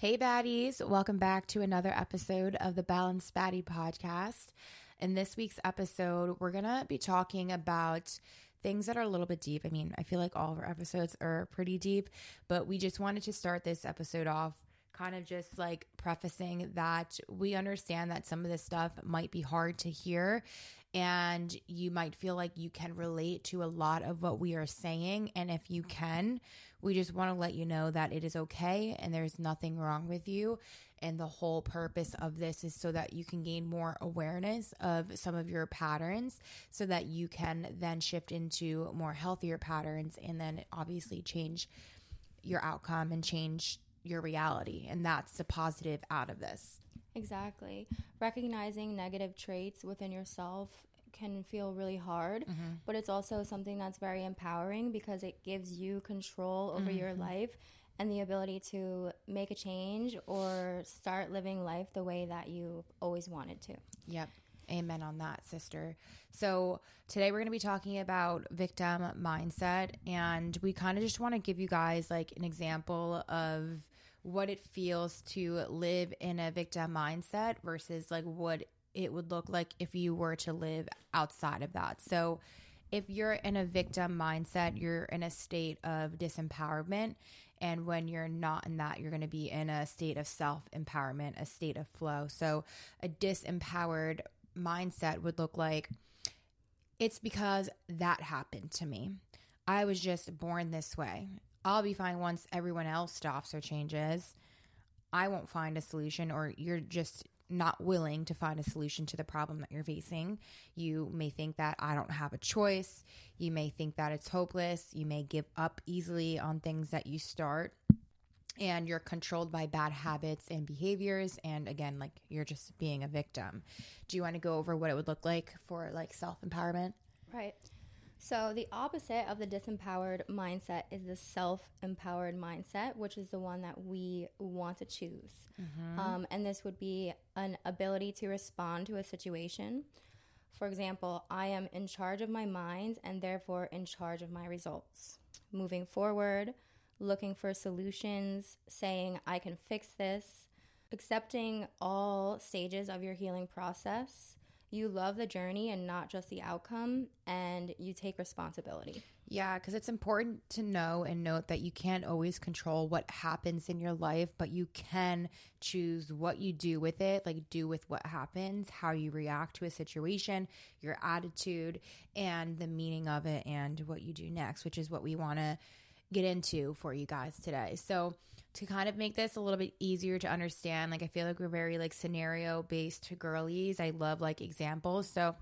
Hey, baddies. Welcome back to another episode of the Balanced Baddie podcast. In this week's episode, we're going to be talking about things that are a little bit deep. I mean, I feel like all of our episodes are pretty deep, but we just wanted to start this episode off kind of just like prefacing that we understand that some of this stuff might be hard to hear and you might feel like you can relate to a lot of what we are saying. And if you can, we just want to let you know that it is okay and there's nothing wrong with you. And the whole purpose of this is so that you can gain more awareness of some of your patterns so that you can then shift into more healthier patterns and then obviously change your outcome and change your reality. And that's the positive out of this. Exactly. Recognizing negative traits within yourself can feel really hard, mm-hmm. but it's also something that's very empowering because it gives you control over mm-hmm. your life and the ability to make a change or start living life the way that you always wanted to. Yep. Amen on that, sister. So, today we're going to be talking about victim mindset, and we kind of just want to give you guys like an example of what it feels to live in a victim mindset versus like what it would look like if you were to live outside of that. So, if you're in a victim mindset, you're in a state of disempowerment. And when you're not in that, you're going to be in a state of self empowerment, a state of flow. So, a disempowered mindset would look like it's because that happened to me. I was just born this way. I'll be fine once everyone else stops or changes. I won't find a solution, or you're just not willing to find a solution to the problem that you're facing. You may think that I don't have a choice. You may think that it's hopeless. You may give up easily on things that you start. And you're controlled by bad habits and behaviors. And again, like you're just being a victim. Do you want to go over what it would look like for like self empowerment? Right. So, the opposite of the disempowered mindset is the self empowered mindset, which is the one that we want to choose. Mm-hmm. Um, and this would be an ability to respond to a situation. For example, I am in charge of my mind and therefore in charge of my results. Moving forward, looking for solutions, saying, I can fix this, accepting all stages of your healing process you love the journey and not just the outcome and you take responsibility. Yeah, because it's important to know and note that you can't always control what happens in your life, but you can choose what you do with it, like do with what happens, how you react to a situation, your attitude, and the meaning of it, and what you do next, which is what we want to get into for you guys today. So, to kind of make this a little bit easier to understand, like I feel like we're very like scenario based girlies. I love like examples. So,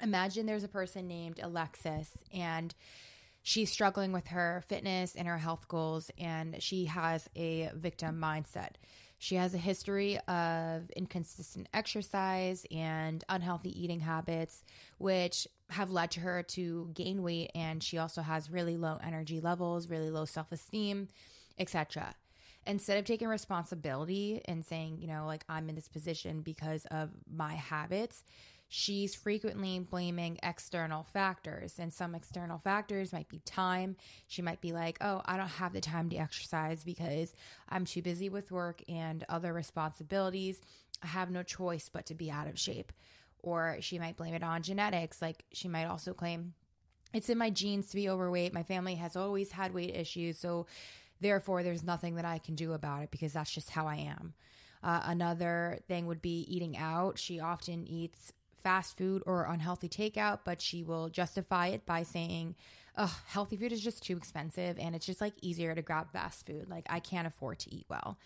imagine there's a person named Alexis and she's struggling with her fitness and her health goals and she has a victim mindset. She has a history of inconsistent exercise and unhealthy eating habits, which have led to her to gain weight. And she also has really low energy levels, really low self esteem, etc. Instead of taking responsibility and saying, you know, like I'm in this position because of my habits, she's frequently blaming external factors. And some external factors might be time. She might be like, oh, I don't have the time to exercise because I'm too busy with work and other responsibilities. I have no choice but to be out of shape. Or she might blame it on genetics. Like she might also claim, it's in my genes to be overweight. My family has always had weight issues. So therefore, there's nothing that I can do about it because that's just how I am. Uh, another thing would be eating out. She often eats fast food or unhealthy takeout, but she will justify it by saying, oh, healthy food is just too expensive and it's just like easier to grab fast food. Like I can't afford to eat well.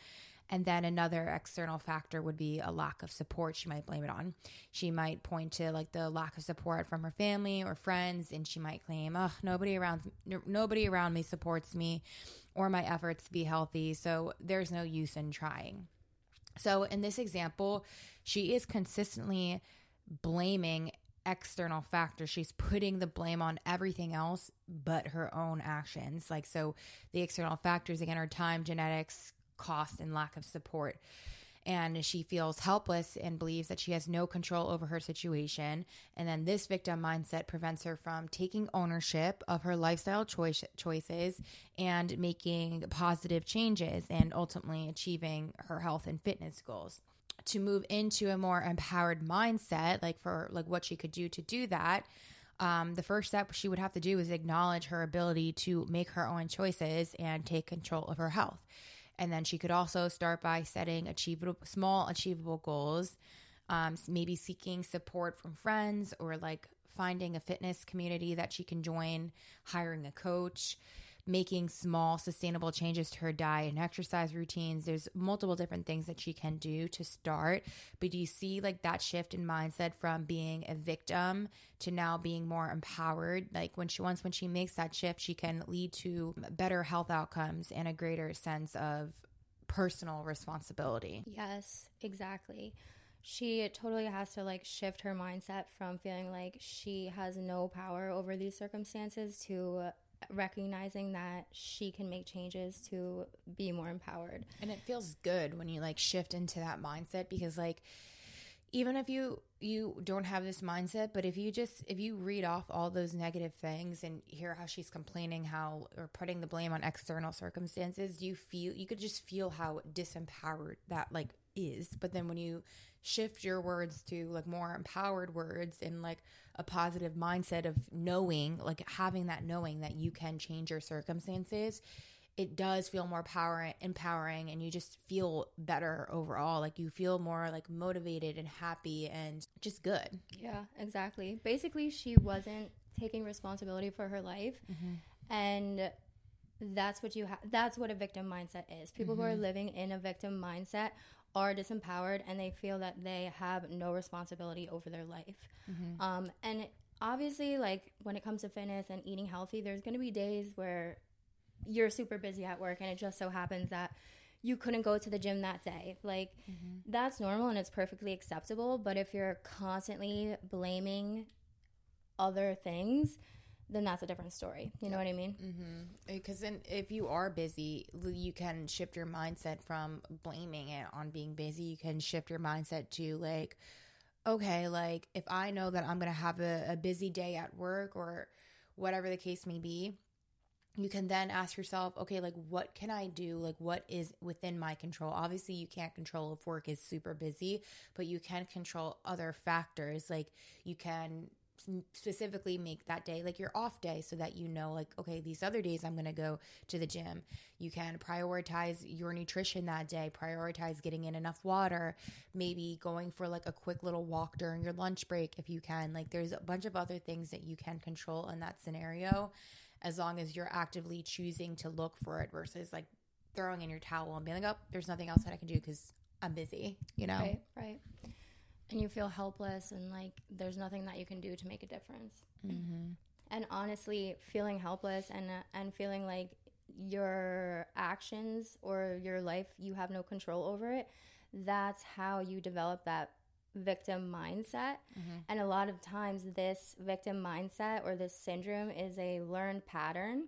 And then another external factor would be a lack of support. She might blame it on. She might point to like the lack of support from her family or friends, and she might claim, "Oh, nobody around, nobody around me supports me, or my efforts to be healthy. So there's no use in trying." So in this example, she is consistently blaming external factors. She's putting the blame on everything else but her own actions. Like, so the external factors, again, are time, genetics, cost, and lack of support. And she feels helpless and believes that she has no control over her situation. And then this victim mindset prevents her from taking ownership of her lifestyle choice, choices and making positive changes and ultimately achieving her health and fitness goals to move into a more empowered mindset like for like what she could do to do that um, the first step she would have to do is acknowledge her ability to make her own choices and take control of her health and then she could also start by setting achievable small achievable goals um, maybe seeking support from friends or like finding a fitness community that she can join hiring a coach making small sustainable changes to her diet and exercise routines. There's multiple different things that she can do to start. But do you see like that shift in mindset from being a victim to now being more empowered? Like when she once when she makes that shift she can lead to better health outcomes and a greater sense of personal responsibility. Yes, exactly. She totally has to like shift her mindset from feeling like she has no power over these circumstances to recognizing that she can make changes to be more empowered. and it feels good when you like shift into that mindset because like even if you you don't have this mindset but if you just if you read off all those negative things and hear how she's complaining how or putting the blame on external circumstances you feel you could just feel how disempowered that like is but then when you shift your words to like more empowered words and like a positive mindset of knowing like having that knowing that you can change your circumstances it does feel more power empowering and you just feel better overall like you feel more like motivated and happy and just good Yeah, exactly. Basically, she wasn't taking responsibility for her life, mm-hmm. and that's what you have. That's what a victim mindset is. People who are mm-hmm. living in a victim mindset are disempowered, and they feel that they have no responsibility over their life. Um, and obviously, like when it comes to fitness and eating healthy, there's going to be days where you're super busy at work, and it just so happens that you couldn't go to the gym that day. Like, that's normal and it's perfectly acceptable. But if you're constantly blaming other things, then that's a different story. You know what I mean? Mm-hmm. because then if you are busy you can shift your mindset from blaming it on being busy. You can shift your mindset to like okay like if i know that i'm gonna have a, a busy day at work or whatever the case may be you can then ask yourself okay like what can i do? Like what is within my control? Obviously you can't control if work is super busy but you can control other factors. Like you can specifically make that day like your off day so that you know like okay these other days i'm going to go to the gym. You can prioritize your nutrition that day prioritize getting in enough water maybe going for like a quick little walk during your lunch break if you can. Like there's a bunch of other things that you can control in that scenario as long as you're actively choosing to look for it versus like throwing in your towel and being like oh there's nothing else that i can do because i'm busy you know? Right, right. And you feel helpless and like there's nothing that you can do to make a difference. Mm-hmm. And honestly, feeling helpless and uh, and feeling like your actions or your life you have no control over it, that's how you develop that victim mindset. Mm-hmm. And a lot of times this victim mindset or this syndrome is a learned pattern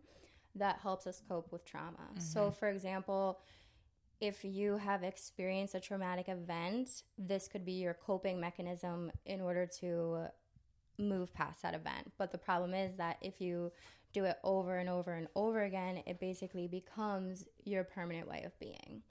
that helps us cope with trauma. So mm-hmm. for example, if you have experienced a traumatic event, this could be your coping mechanism in order to move past that event. But the problem is that if you do it over and over and over again, it basically becomes your permanent way of being.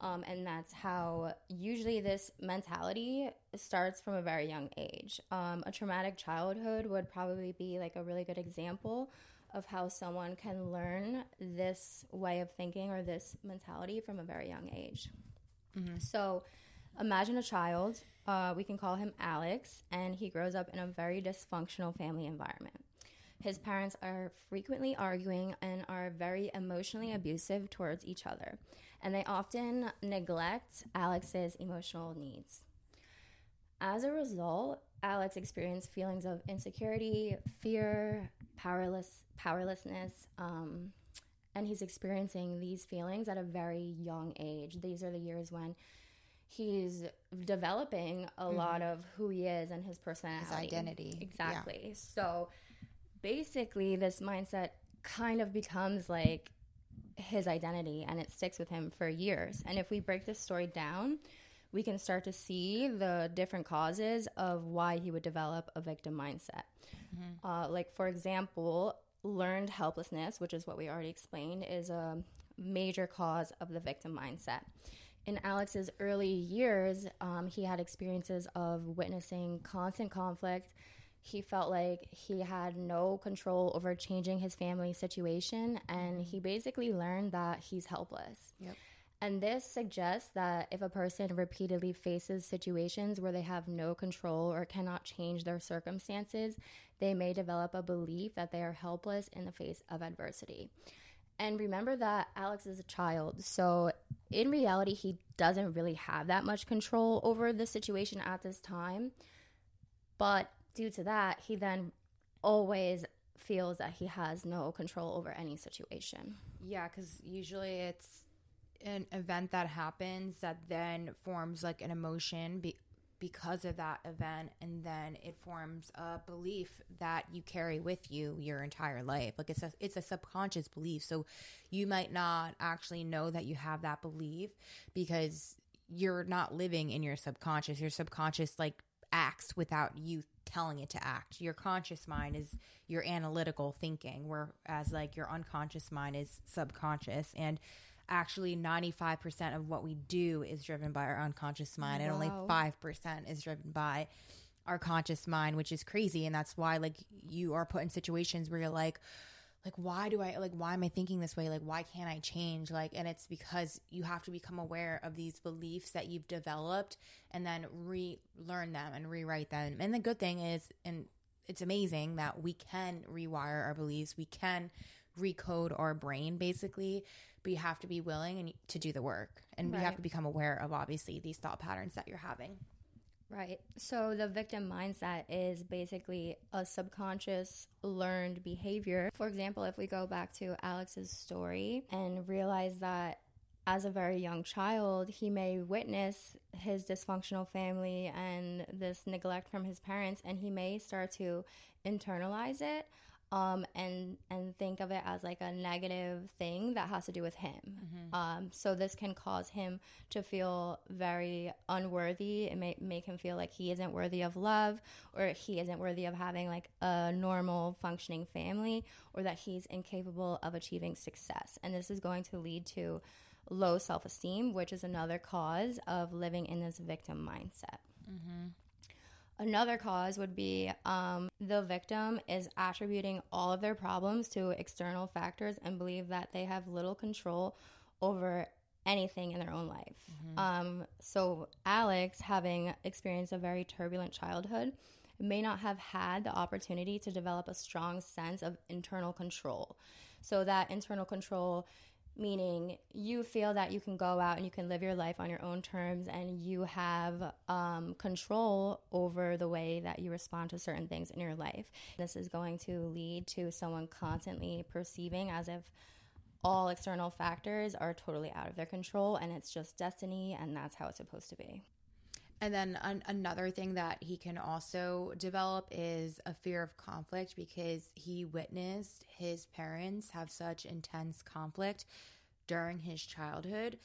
Um, and that's how usually this mentality starts from a very young age. Um, a traumatic childhood would probably be like a really good example of how someone can learn this way of thinking or this mentality from a very young age. So imagine a child, uh, we can call him Alex, and he grows up in a very dysfunctional family environment. His parents are frequently arguing and are very emotionally abusive towards each other, and they often neglect Alex's emotional needs. As a result, Alex experienced feelings of insecurity, fear, powerless powerlessness, um, and he's experiencing these feelings at a very young age. These are the years when he's developing a lot of who he is and his personality, his identity. Yeah. Exactly. So basically, this mindset kind of becomes like his identity and it sticks with him for years. And if we break this story down, we can start to see the different causes of why he would develop a victim mindset. Mm-hmm. Uh, like, for example, learned helplessness, which is what we already explained, is a major cause of the victim mindset. In Alex's early years, um, he had experiences of witnessing constant conflict. He felt like he had no control over changing his family situation, and he basically learned that he's helpless. Yep. And this suggests that if a person repeatedly faces situations where they have no control or cannot change their circumstances, they may develop a belief that they are helpless in the face of adversity. And remember that Alex is a child. So, in reality, he doesn't really have that much control over the situation at this time. But due to that, he then always feels that he has no control over any situation. Yeah, because usually it's an event that happens that then forms like an emotion be- because of that event and then it forms a belief that you carry with you your entire life. Like it's a it's a subconscious belief. So you might not actually know that you have that belief because you're not living in your subconscious. Your subconscious like acts without you telling it to act. Your conscious mind is your analytical thinking whereas like your unconscious mind is subconscious. And actually 95% of what we do is driven by our unconscious mind wow. and only 5% is driven by our conscious mind which is crazy and that's why like you are put in situations where you're like like why do i like why am i thinking this way? Like why can't i change? Like and it's because you have to become aware of these beliefs that you've developed and then relearn them and rewrite them. And the good thing is and it's amazing that we can rewire our beliefs. We can recode our brain basically but you have to be willing and to do the work. And right. we have to become aware of obviously these thought patterns that you're having. Right. So the victim mindset is basically a subconscious learned behavior. For example if we go back to alex's story and realize that as a very young child, he may witness his dysfunctional family and this neglect from his parents, and he may start to internalize it um, and and think of it as like a negative thing that has to do with him. Mm-hmm. Um, so this can cause him to feel very unworthy. It may make him feel like he isn't worthy of love, or he isn't worthy of having like a normal functioning family, or that he's incapable of achieving success. And this is going to lead to low self esteem, which is another cause of living in this victim mindset. Mm-hmm. Another cause would be um, the victim is attributing all of their problems to external factors and believe that they have little control over anything in their own life. Mm-hmm. Um, so, Alex, having experienced a very turbulent childhood, may not have had the opportunity to develop a strong sense of internal control. So, that internal control meaning you feel that you can go out and you can live your life on your own terms and you have um, control over the way that you respond to certain things in your life. This is going to lead to someone constantly perceiving as if all external factors are totally out of their control and it's just destiny and that's how it's supposed to be. And then an- another thing that he can also develop is a fear of conflict because he witnessed his parents have such intense conflict during his childhood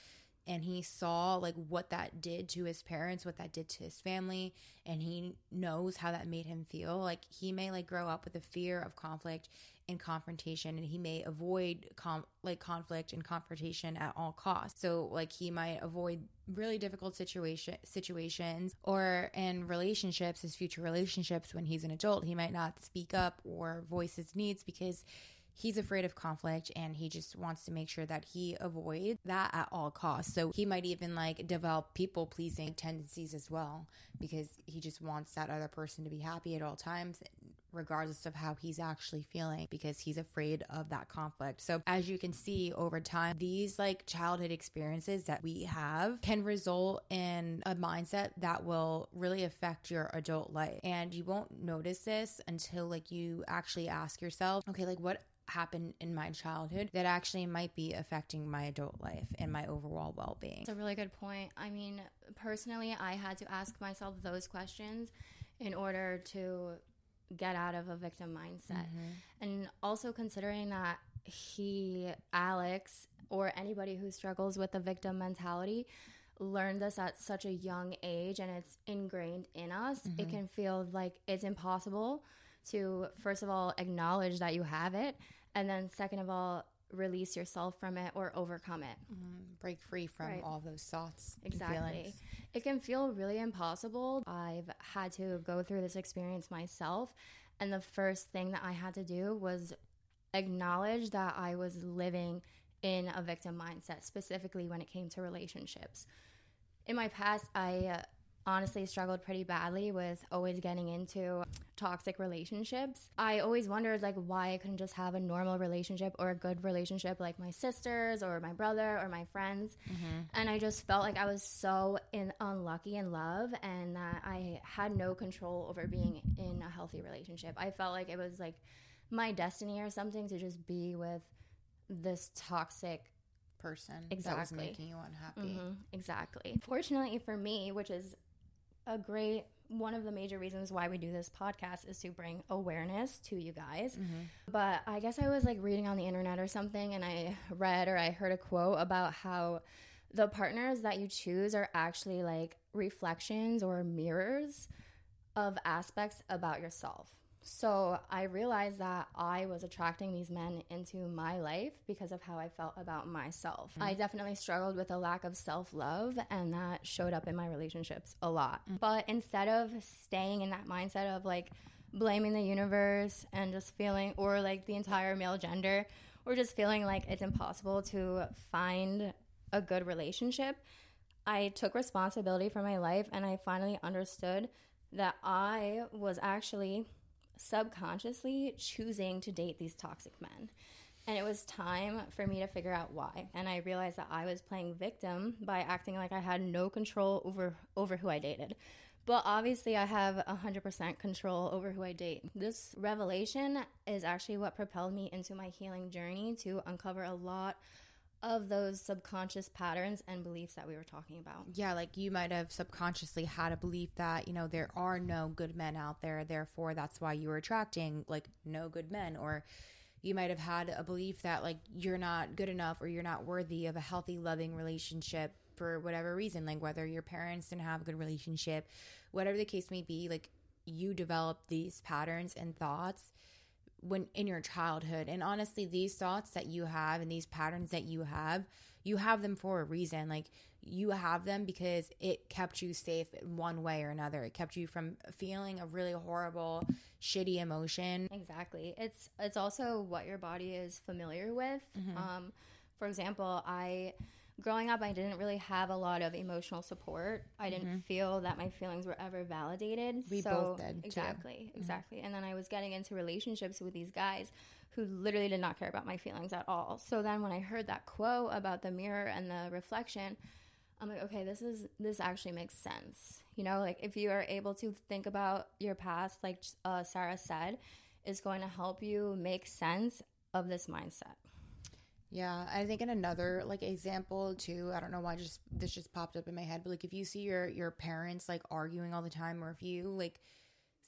and he saw like what that did to his parents what that did to his family and he knows how that made him feel. Like he may like grow up with a fear of conflict and confrontation and he may avoid com- like conflict and confrontation at all costs. So like he might avoid really difficult situation situations or in relationships his future relationships when he's an adult. He might not speak up or voice his needs because he's afraid of conflict and he just wants to make sure that he avoids that at all costs. So he might even like develop people pleasing tendencies as well because he just wants that other person to be happy at all times regardless of how he's actually feeling because he's afraid of that conflict. So as you can see over time, these like childhood experiences that we have can result in a mindset that will really affect your adult life. And you won't notice this until like you actually ask yourself, okay, like what happened in my childhood that actually might be affecting my adult life and my overall well being. It's a really good point. I mean, personally, I had to ask myself those questions in order to get out of a victim mindset. Mm-hmm. And also considering that he, Alex, or anybody who struggles with the victim mentality, learn this at such a young age and it's ingrained in us, Mm-hmm. it can feel like it's impossible to, first of all, acknowledge that you have it. And then, second of all, release yourself from it or overcome it. break free from Right. all those thoughts and Exactly. feelings. It can feel really impossible. I've had to go through this experience myself. And the first thing that I had to do was acknowledge that I was living in a victim mindset, specifically when it came to relationships. In my past, I uh, honestly struggled pretty badly with always getting into toxic relationships. I always wondered like why I couldn't just have a normal relationship or a good relationship like my sisters or my brother or my friends. And I just felt like I was so in, unlucky in love and that I had no control over being in a healthy relationship. I felt like it was like my destiny or something to just be with this toxic Person that was Exactly. making you unhappy. Mhm, exactly. Fortunately for me, which is a great one of the major reasons why we do this podcast is to bring awareness to you guys. Mm-hmm. But I guess I was like reading on the internet or something and I read or I heard a quote about how the partners that you choose are actually like reflections or mirrors of aspects about yourself. So I realized that I was attracting these men into my life because of how I felt about myself. Mm-hmm. I definitely struggled with a lack of self love, and that showed up in my relationships a lot. Mm. But instead of staying in that mindset of like blaming the universe and just feeling, or like the entire male gender, or just feeling like it's impossible to find a good relationship, I took responsibility for my life and I finally understood that I was actually subconsciously choosing to date these toxic men. And it was time for me to figure out why. And I realized that I was playing victim by acting like I had no control over over who I dated. But obviously I have 100% control over who I date. This revelation is actually what propelled me into my healing journey to uncover a lot of those subconscious patterns and beliefs that we were talking about. Yeah, like you might have subconsciously had a belief that, you know, there are no good men out there. Therefore, that's why you were attracting like no good men. Or you might have had a belief that like you're not good enough or you're not worthy of a healthy, loving relationship for whatever reason. Like whether your parents didn't have a good relationship, whatever the case may be, like you develop these patterns and thoughts when in your childhood and honestly these thoughts that you have and these patterns that you have you have them for a reason like you have them because it kept you safe in one way or another it kept you from feeling a really horrible shitty emotion Exactly. It's it's also what your body is familiar with. Mm-hmm. Um, for example, I growing up I didn't really have a lot of emotional support. I didn't feel that my feelings were ever validated. Mm-hmm. We so, both did, too. Mm-hmm. Exactly. Exactly. And then I was getting into relationships with these guys who literally did not care about my feelings at all. So then when I heard that quote about the mirror and the reflection, I'm like, okay, this is this actually makes sense. You know, like if you are able to think about your past, like uh, Sarah said, is going to help you make sense of this mindset. Yeah, I think in another like example too, I don't know why just this just popped up in my head, but like if you see your your parents like arguing all the time or if you like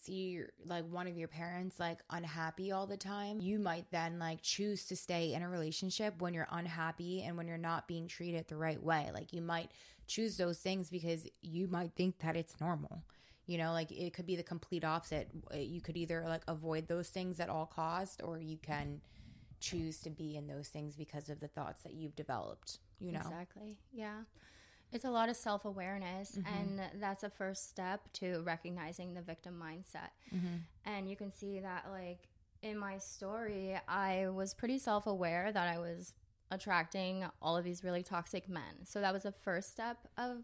see your, like one of your parents like unhappy all the time, you might then like choose to stay in a relationship when you're unhappy and when you're not being treated the right way. Like you might choose those things because you might think that it's normal. You know, like it could be the complete opposite. You could either like avoid those things at all cost or you can choose to be in those things because of the thoughts that you've developed, you know? Exactly. Yeah. It's a lot of self awareness, mm-hmm. and that's a first step to recognizing the victim mindset. Mm-hmm. And you can see that, like, in my story, I was pretty self aware that I was attracting all of these really toxic men. So that was the first step of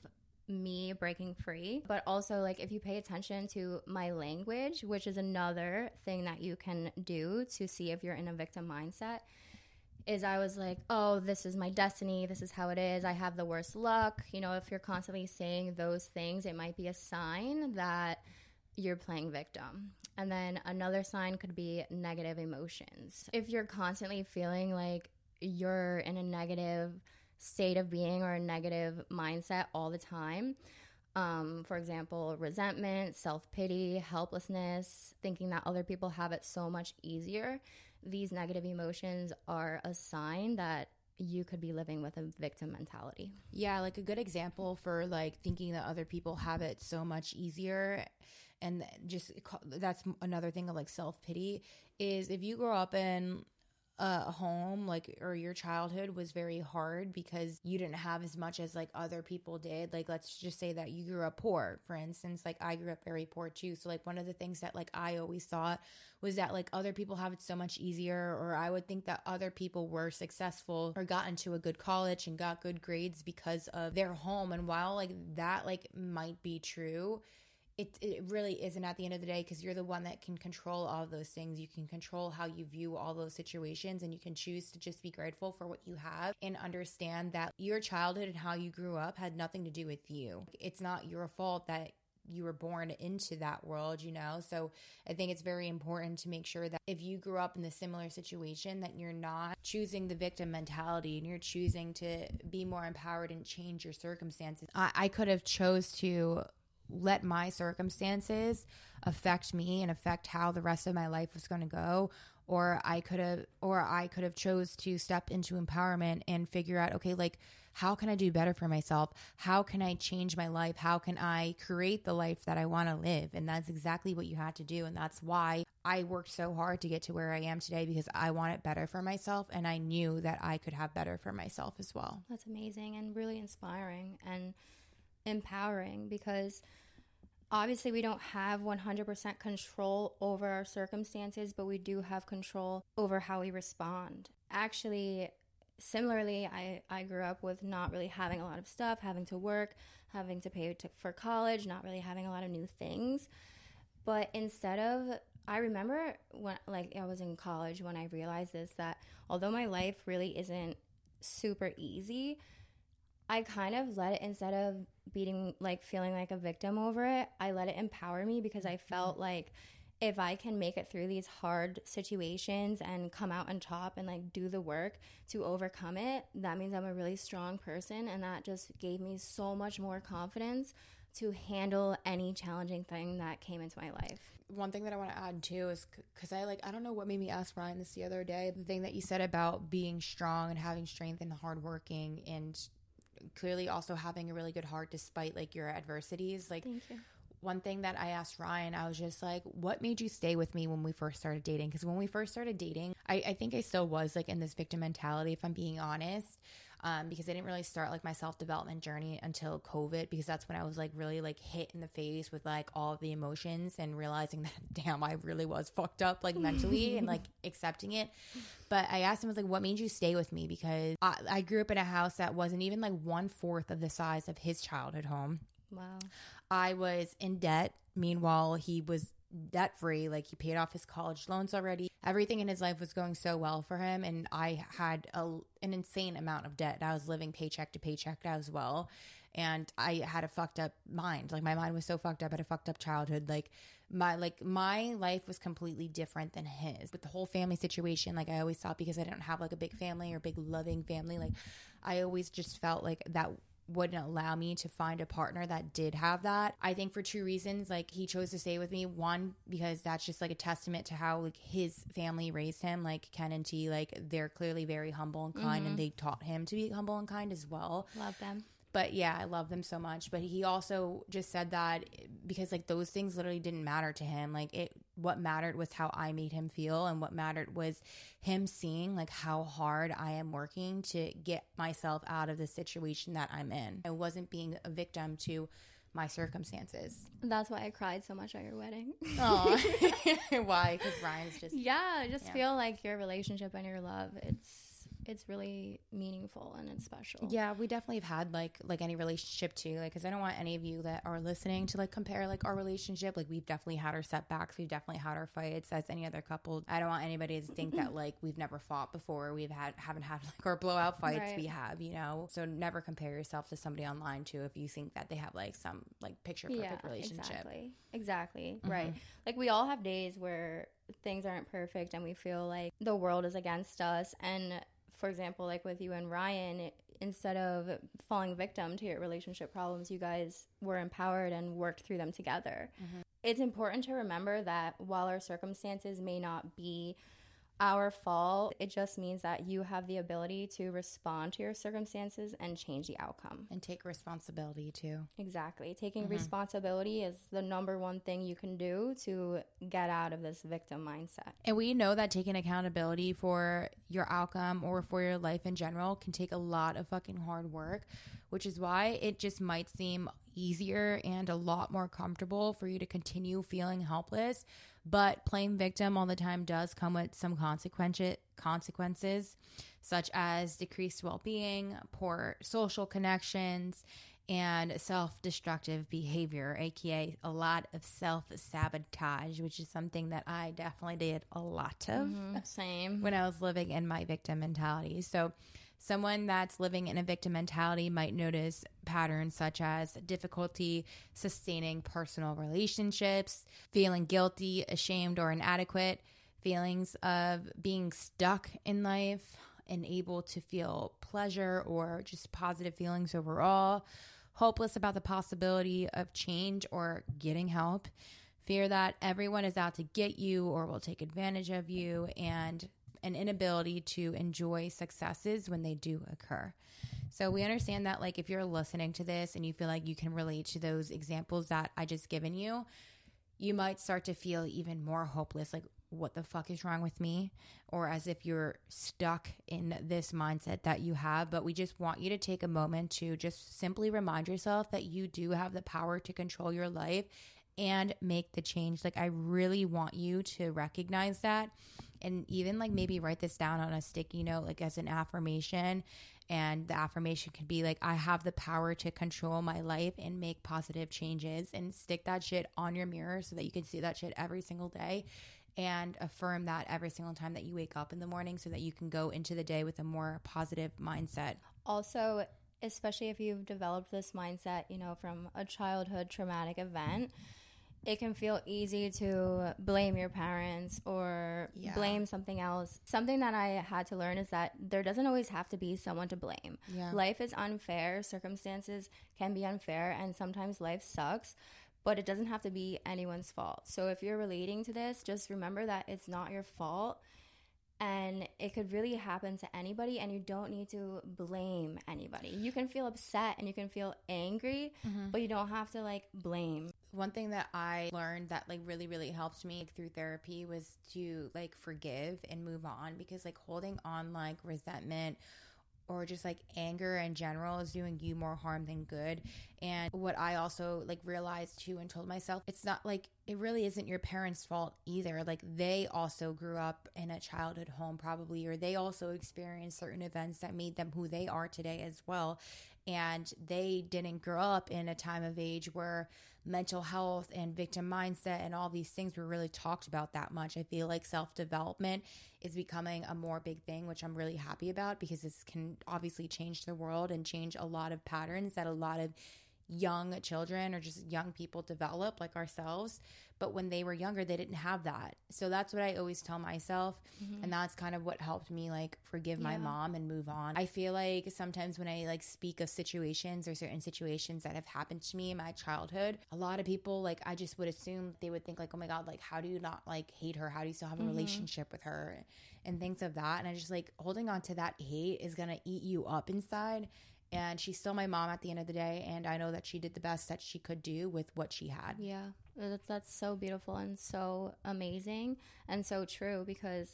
me breaking free. But also, like, if you pay attention to my language, which is another thing that you can do to see if you're in a victim mindset, is I was like, oh, this is my destiny. This is how it is. I have the worst luck. You know, if you're constantly saying those things, it might be a sign that you're playing victim. And then another sign could be negative emotions. If you're constantly feeling like you're in a negative state of being or a negative mindset all the time, um, for example, resentment, self pity, helplessness, thinking that other people have it so much easier, these negative emotions are a sign that you could be living with a victim mentality. Yeah, like a good example for like thinking that other people have it so much easier and just that's another thing of like self-pity is if you grow up in a home like or your childhood was very hard because you didn't have as much as like other people did. Like let's just say that you grew up poor for instance like i grew up very poor too. So like one of the things that like i always thought was that like other people have it so much easier or i would think that other people were successful or got into a good college and got good grades because of their home. And while like that like might be true it, it really isn't at the end of the day because you're the one that can control all those things. You can control how you view all those situations and you can choose to just be grateful for what you have and understand that your childhood and how you grew up had nothing to do with you. It's not your fault that you were born into that world, you know? So I think it's very important to make sure that if you grew up in the similar situation, that you're not choosing the victim mentality and you're choosing to be more empowered and change your circumstances. I, I could have chose to let my circumstances affect me and affect how the rest of my life was going to go or I could have or I could have chose to step into empowerment and figure out okay like how can I do better for myself? How can I change my life? How can I create the life that I want to live? And that's exactly what you had to do and that's why I worked so hard to get to where I am today because I want it better for myself and I knew that I could have better for myself as well. That's amazing and really inspiring and empowering because obviously we don't have 100% control over our circumstances, but we do have control over how we respond. Actually, similarly, I, I grew up with not really having a lot of stuff, having to work, having to pay to, for college, not really having a lot of new things. But instead of, I remember when, like, I was in college when I realized this that although my life really isn't super easy, I kind of let it instead of beating like feeling like a victim over it, I let it empower me because I felt mm-hmm. like if I can make it through these hard situations and come out on top and like do the work to overcome it, that means I'm a really strong person and that just gave me so much more confidence to handle any challenging thing that came into my life. One thing that I want to add too is because I like, I don't know what made me ask Ryan this the other day. The thing that you said about being strong and having strength and hardworking and clearly also having a really good heart despite like your adversities. Like one thing that I asked Ryan, I was just like, what made you stay with me when we first started dating? Because when we first started dating, I, I, think I still was like in this victim mentality, if I'm being honest. Um, because I didn't really start like my self development journey until COVID, because that's when I was like really like hit in the face with like all of the emotions and realizing that damn, I really was fucked up like mentally and like accepting it. But I asked him, I was like, what made you stay with me? Because I, I grew up in a house that wasn't even like one fourth of the size of his childhood home. Wow. I was in debt. Meanwhile, he was debt free. Like he paid off his college loans already. Everything in his life was going so well for him. And I had a, an insane amount of debt. I was living paycheck to paycheck as well. And I had a fucked up mind. Like my mind was so fucked up. I had a fucked up childhood. Like my like my life was completely different than his. With the whole family situation, like I always thought because I didn't have like a big family or big loving family, like I always just felt like that wouldn't allow me to find a partner that did have that. I think for two reasons. Like he chose to stay with me. One, because that's just like a testament to how like his family raised him. Like Ken and T, like they're clearly very humble and kind mm-hmm. and they taught him to be humble and kind as well. Love them. But yeah, I love them so much. But he also just said that because like those things literally didn't matter to him. Like it what mattered was how I made him feel and what mattered was him seeing like how hard I am working to get myself out of the situation that I'm in. I wasn't being a victim to my circumstances. That's why I cried so much at your wedding. Oh, why? Because Ryan's just yeah. I just yeah. feel like your relationship and your love. It's it's really meaningful and it's special. Yeah, we definitely have had like like any relationship too. Like, because I don't want any of you that are listening to like compare like our relationship. Like, we've definitely had our setbacks. We've definitely had our fights as any other couple. I don't want anybody to think that like we've never fought before. We've had haven't had like our blowout fights. Right. We have, you know. So never compare yourself to somebody online too if you think that they have like some like picture perfect yeah, relationship. Exactly. Exactly. Mm-hmm. Right. Like we all have days where things aren't perfect and we feel like the world is against us and for example, like with you and Ryan, it, instead of falling victim to your relationship problems, you guys were empowered and worked through them together. Mm-hmm. It's important to remember that while our circumstances may not be our fault. It just means that you have the ability to respond to your circumstances and change the outcome. And take responsibility too. Exactly. Taking mm-hmm. responsibility is the number one thing you can do to get out of this victim mindset. And we know that taking accountability for your outcome or for your life in general can take a lot of fucking hard work, which is why it just might seem easier and a lot more comfortable for you to continue feeling helpless but playing victim all the time does come with some consequences consequences such as decreased well-being, poor social connections, and self-destructive behavior, aka a lot of self-sabotage, which is something that I definitely did a lot of. Mm-hmm, same. When I was living in my victim mentality. So Someone that's living in a victim mentality might notice patterns such as difficulty sustaining personal relationships, feeling guilty, ashamed, or inadequate, feelings of being stuck in life, unable to feel pleasure or just positive feelings overall, hopeless about the possibility of change or getting help, fear that everyone is out to get you or will take advantage of you, and an inability to enjoy successes when they do occur. So we understand that like if you're listening to this and you feel like you can relate to those examples that I just given you, you might start to feel even more hopeless like what the fuck is wrong with me or as if you're stuck in this mindset that you have but we just want you to take a moment to just simply remind yourself that you do have the power to control your life and make the change. Like i really want you to recognize that. And even like maybe write this down on a sticky note like as an affirmation. And the affirmation could be like i have the power to control my life and make positive changes. And stick that shit on your mirror so that you can see that shit every single day. And affirm that every single time that you wake up in the morning so that you can go into the day with a more positive mindset. Also especially if you've developed this mindset you know from a childhood traumatic event it can feel easy to blame your parents or yeah. blame something else. Something that I had to learn is that there doesn't always have to be someone to blame. Yeah. Life is unfair, circumstances can be unfair, and sometimes life sucks, but it doesn't have to be anyone's fault. So if you're relating to this, just remember that it's not your fault and it could really happen to anybody and you don't need to blame anybody you can feel upset and you can feel angry mm-hmm. but you don't have to like blame one thing that i learned that like really really helped me through therapy was to like forgive and move on because like holding on like resentment or just like anger in general is doing you more harm than good. And what I also like realized too and told myself, it's not like it really isn't your parents' fault either. Like they also grew up in a childhood home, probably, or they also experienced certain events that made them who they are today as well. And they didn't grow up in a time of age where mental health and victim mindset and all these things were really talked about that much. I feel like self development is becoming a more big thing, which I'm really happy about because this can obviously change the world and change a lot of patterns that a lot of young children or just young people develop like ourselves but when they were younger they didn't have that so that's what i always tell myself mm-hmm. and that's kind of what helped me like forgive yeah. my mom and move on i feel like sometimes when i like speak of situations or certain situations that have happened to me in my childhood a lot of people like i just would assume they would think like oh my god like how do you not like hate her how do you still have a mm-hmm. relationship with her and things of that and i just like holding on to that hate is gonna eat you up inside and she's still my mom at the end of the day and i know that she did the best that she could do with what she had. Yeah. That's, that's so beautiful and so amazing and so true because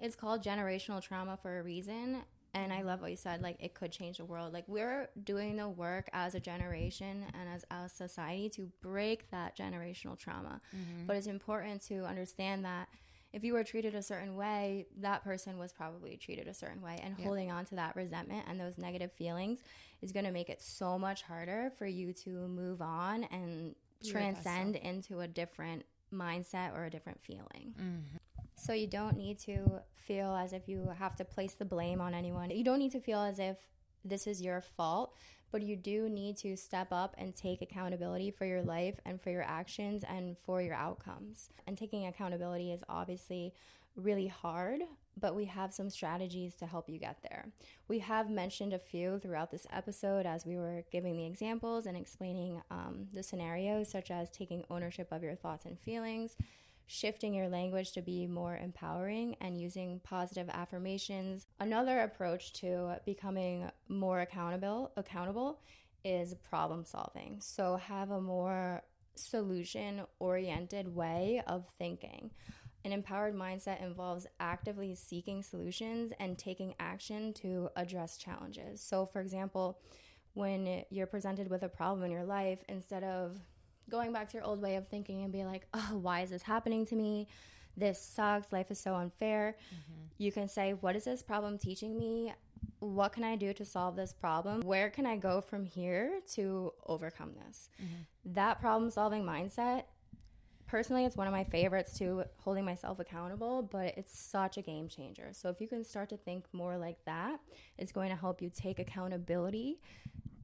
it's called generational trauma for a reason. And i love what you said like it could change the world. Like we're doing the work as a generation and as a society to break that generational trauma. Mm-hmm. but it's important to understand that if you were treated a certain way, that person was probably treated a certain way. And holding on to that resentment and those negative feelings is going to make it so much harder for you to move on and transcend into a different mindset or a different feeling. Mm-hmm. So you don't need to feel as if you have to place the blame on anyone. You don't need to feel as if this is your fault but you do need to step up and take accountability for your life and for your actions and for your outcomes. And taking accountability is obviously really hard, but we have some strategies to help you get there. We have mentioned a few throughout this episode as we were giving the examples and explaining um, the scenarios, such as taking ownership of your thoughts and feelings, shifting your language to be more empowering and using positive affirmations. Another approach to becoming more accountable accountable is problem solving. So have a more solution oriented way of thinking. An empowered mindset involves actively seeking solutions and taking action to address challenges. So, for example, when you're presented with a problem in your life, instead of going back to your old way of thinking and be like, oh, why is this happening to me? This sucks. Life is so unfair. Mm-hmm. You can say, what is this problem teaching me? What can I do to solve this problem? Where can I go from here to overcome this? Mm-hmm. That problem solving mindset personally it's one of my favorites to holding myself accountable but it's such a game changer so if you can start to think more like that it's going to help you take accountability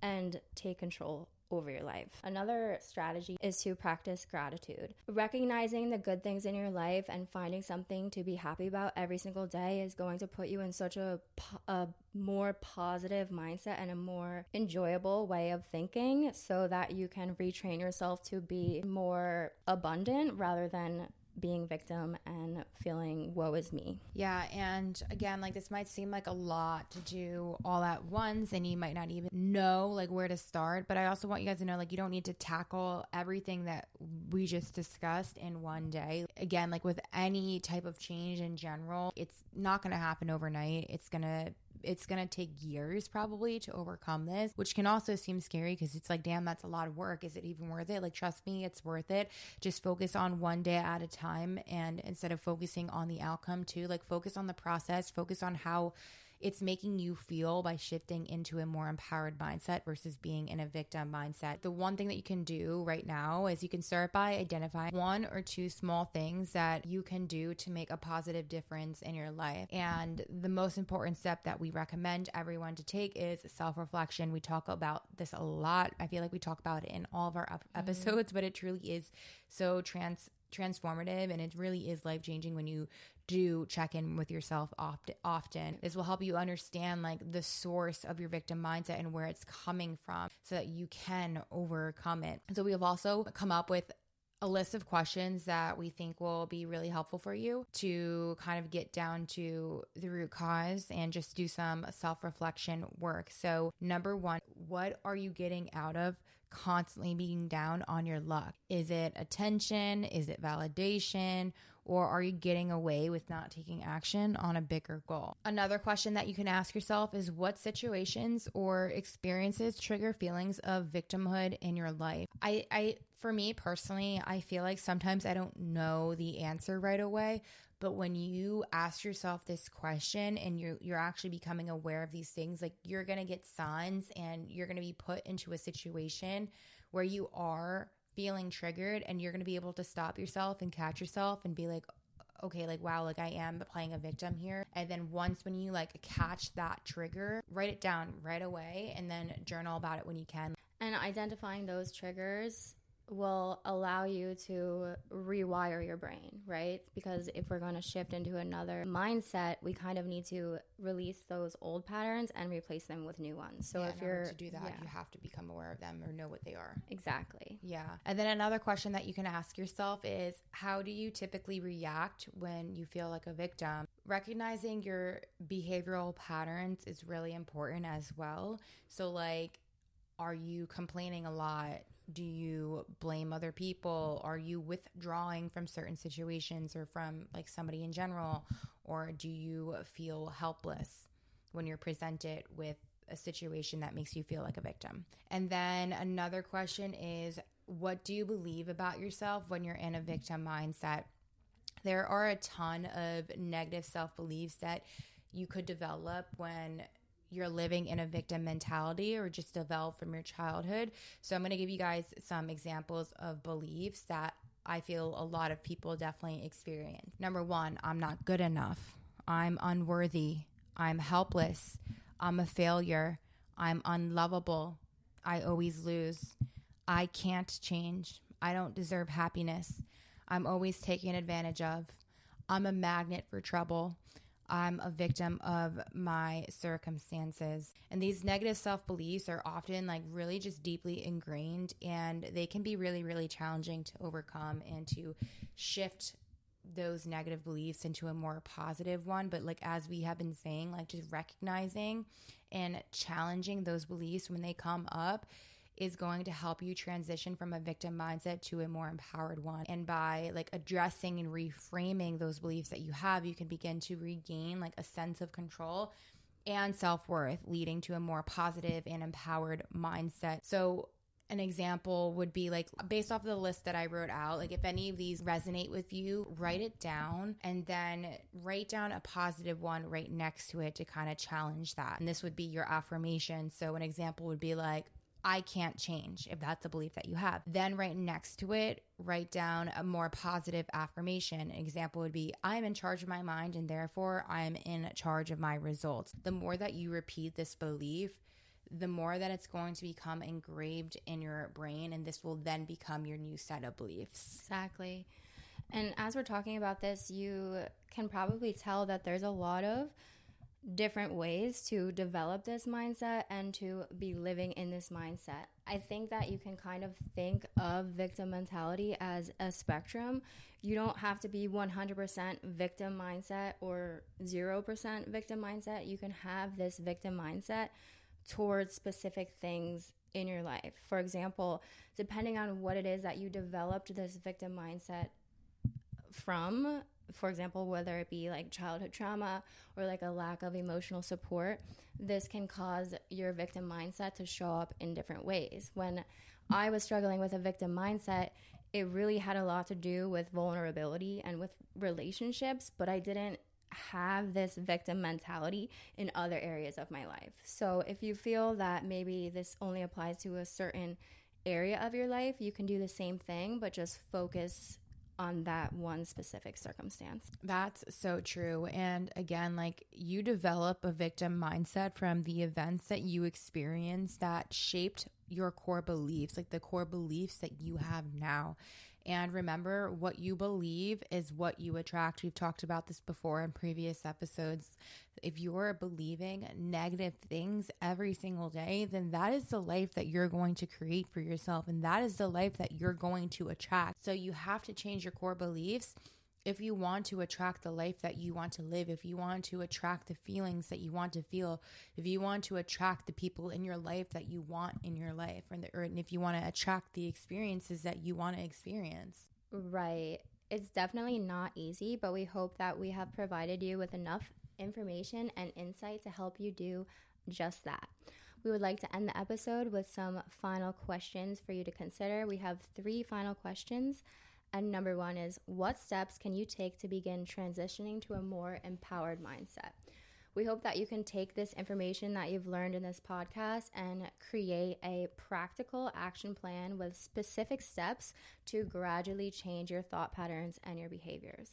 and take control over your life. Another strategy is to practice gratitude. Recognizing the good things in your life and finding something to be happy about every single day is going to put you in such a, a more positive mindset and a more enjoyable way of thinking so that you can retrain yourself to be more abundant rather than being victim and feeling woe is me. Yeah, and again, like this might seem like a lot to do all at once and you might not even know like where to start, but I also want you guys to know like you don't need to tackle everything that we just discussed in one day. Again, like with any type of change in general, it's not going to happen overnight. It's going to it's going to take years probably to overcome this, which can also seem scary because it's like, damn, that's a lot of work. Is it even worth it? Like, trust me, it's worth it. Just focus on one day at a time. And instead of focusing on the outcome, too, like, focus on the process, focus on how it's making you feel by shifting into a more empowered mindset versus being in a victim mindset. The one thing that you can do right now is you can start by identifying one or two small things that you can do to make a positive difference in your life. And the most important step that we recommend everyone to take is self reflection. We talk about this a lot. I feel like we talk about it in all of our mm-hmm. episodes, mm-hmm. but it truly is so trans transformative and it really is life changing when you do check in with yourself oft- often. This will help you understand like the source of your victim mindset and where it's coming from so that you can overcome it. So we have also come up with a list of questions that we think will be really helpful for you to kind of get down to the root cause and just do some self reflection work. So, number one, what are you getting out of constantly being down on your luck? Is it attention? Is it validation? Or are you getting away with not taking action on a bigger goal? Another question that you can ask yourself is what situations or experiences trigger feelings of victimhood in your life? I, I, for me personally, I feel like sometimes I don't know the answer right away, but when you ask yourself this question and you're you're actually becoming aware of these things, like you're gonna get signs and you're gonna be put into a situation where you are feeling triggered and you're gonna be able to stop yourself and catch yourself and be like, okay, like, wow, like I am playing a victim here. And then once when you like catch that trigger, write it down right away and then journal about it when you can. And identifying those triggers will allow you to rewire your brain, right? Because if we're going to shift into another mindset, we kind of need to release those old patterns and replace them with new ones. So yeah, if you're to do that, yeah. you have to become aware of them or know what they are. Exactly. Yeah. And then another question that you can ask yourself is how do you typically react when you feel like a victim? Recognizing your behavioral patterns is really important as well. So like are you complaining a lot? Do you blame other people? Are you withdrawing from certain situations or from like somebody in general? Or do you feel helpless when you're presented with a situation that makes you feel like a victim? And then another question is what do you believe about yourself when you're in a victim mindset? There are a ton of negative self beliefs that you could develop when you're living in a victim mentality or just developed from your childhood. So I'm going to give you guys some examples of beliefs that I feel a lot of people definitely experience. Number one, I'm not good enough. I'm unworthy. I'm helpless. I'm a failure. I'm unlovable. I always lose. I can't change. I don't deserve happiness. I'm always taken advantage of. I'm a magnet for trouble. I'm a victim of my circumstances. And these negative self beliefs are often like really just deeply ingrained and they can be really, really challenging to overcome and to shift those negative beliefs into a more positive one. But like as we have been saying, like just recognizing and challenging those beliefs when they come up is going to help you transition from a victim mindset to a more empowered one. And by like addressing and reframing those beliefs that you have, you can begin to regain like a sense of control and self worth, leading to a more positive and empowered mindset. So, an example would be like based off the list that I wrote out, like if any of these resonate with you, write it down and then write down a positive one right next to it to kind of challenge that. And this would be your affirmation. So, an example would be like, I can't change if that's a belief that you have. Then, right next to it, write down a more positive affirmation. An example would be I'm in charge of my mind and therefore I'm in charge of my results. The more that you repeat this belief, the more that it's going to become engraved in your brain, and this will then become your new set of beliefs. Exactly. And as we're talking about this, you can probably tell that there's a lot of different ways to develop this mindset and to be living in this mindset. I think that you can kind of think of victim mentality as a spectrum. You don't have to be 100% victim mindset or 0% victim mindset. You can have this victim mindset towards specific things in your life. For example, depending on what it is that you developed this victim mindset from, for example, whether it be like childhood trauma or like a lack of emotional support, this can cause your victim mindset to show up in different ways. When I was struggling with a victim mindset, it really had a lot to do with vulnerability and with relationships, but I didn't have this victim mentality in other areas of my life. So if you feel that maybe this only applies to a certain area of your life, you can do the same thing, but just focus on that one specific circumstance. That's so true. And again, like you develop a victim mindset from the events that you experienced that shaped your core beliefs, like the core beliefs that you have now. And remember, what you believe is what you attract. We've talked about this before in previous episodes. If you're believing negative things every single day, then that is the life that you're going to create for yourself. And that is the life that you're going to attract. So you have to change your core beliefs if you want to attract the life that you want to live, if you want to attract the feelings that you want to feel, if you want to attract the people in your life that you want in your life, or, the, or if you want to attract the experiences that you want to experience. Right. It's definitely not easy, but we hope that we have provided you with enough information and insight to help you do just that. We would like to end the episode with some final questions for you to consider. We have three final questions. And number one is what steps can you take to begin transitioning to a more empowered mindset? We hope that you can take this information that you've learned in this podcast and create a practical action plan with specific steps to gradually change your thought patterns and your behaviors.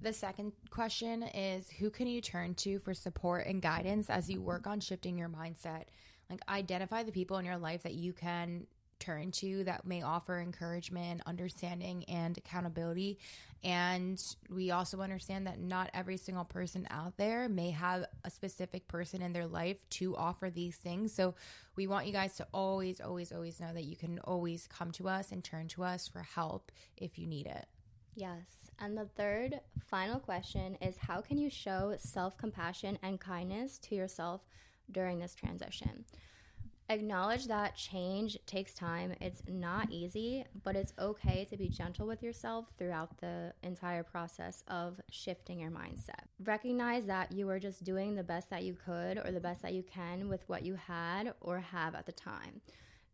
The second question is Who can you turn to for support and guidance as you work on shifting your mindset? Like, identify the people in your life that you can turn to that may offer encouragement, understanding, and accountability. And we also understand that not every single person out there may have a specific person in their life to offer these things. So we want you guys to always, always, always know that you can always come to us and turn to us for help if you need it. Yes. And the third final question is how can you show self compassion and kindness to yourself during this transition? Acknowledge that change takes time. It's not easy, but it's okay to be gentle with yourself throughout the entire process of shifting your mindset. Recognize that you are just doing the best that you could or the best that you can with what you had or have at the time.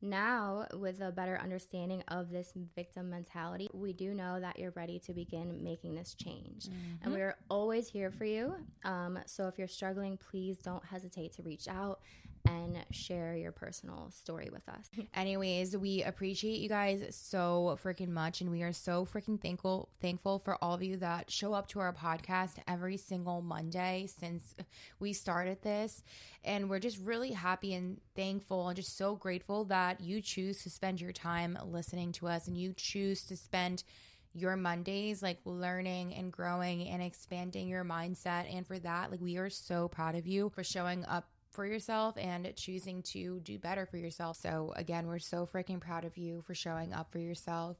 Now, with a better understanding of this victim mentality, we do know that you're ready to begin making this change. Mm-hmm. And we're always here for you. Um, so if you're struggling, please don't hesitate to reach out and share your personal story with us. Anyways, we appreciate you guys so freaking much and we are so freaking thankful thankful for all of you that show up to our podcast every single Monday since we started this and we're just really happy and thankful and just so grateful that you choose to spend your time listening to us and you choose to spend your Mondays like learning and growing and expanding your mindset and for that like we are so proud of you for showing up for yourself and choosing to do better for yourself. So, again, we're so freaking proud of you for showing up for yourself.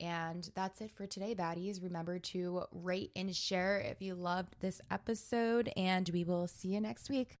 And that's it for today, baddies. Remember to rate and share if you loved this episode, and we will see you next week.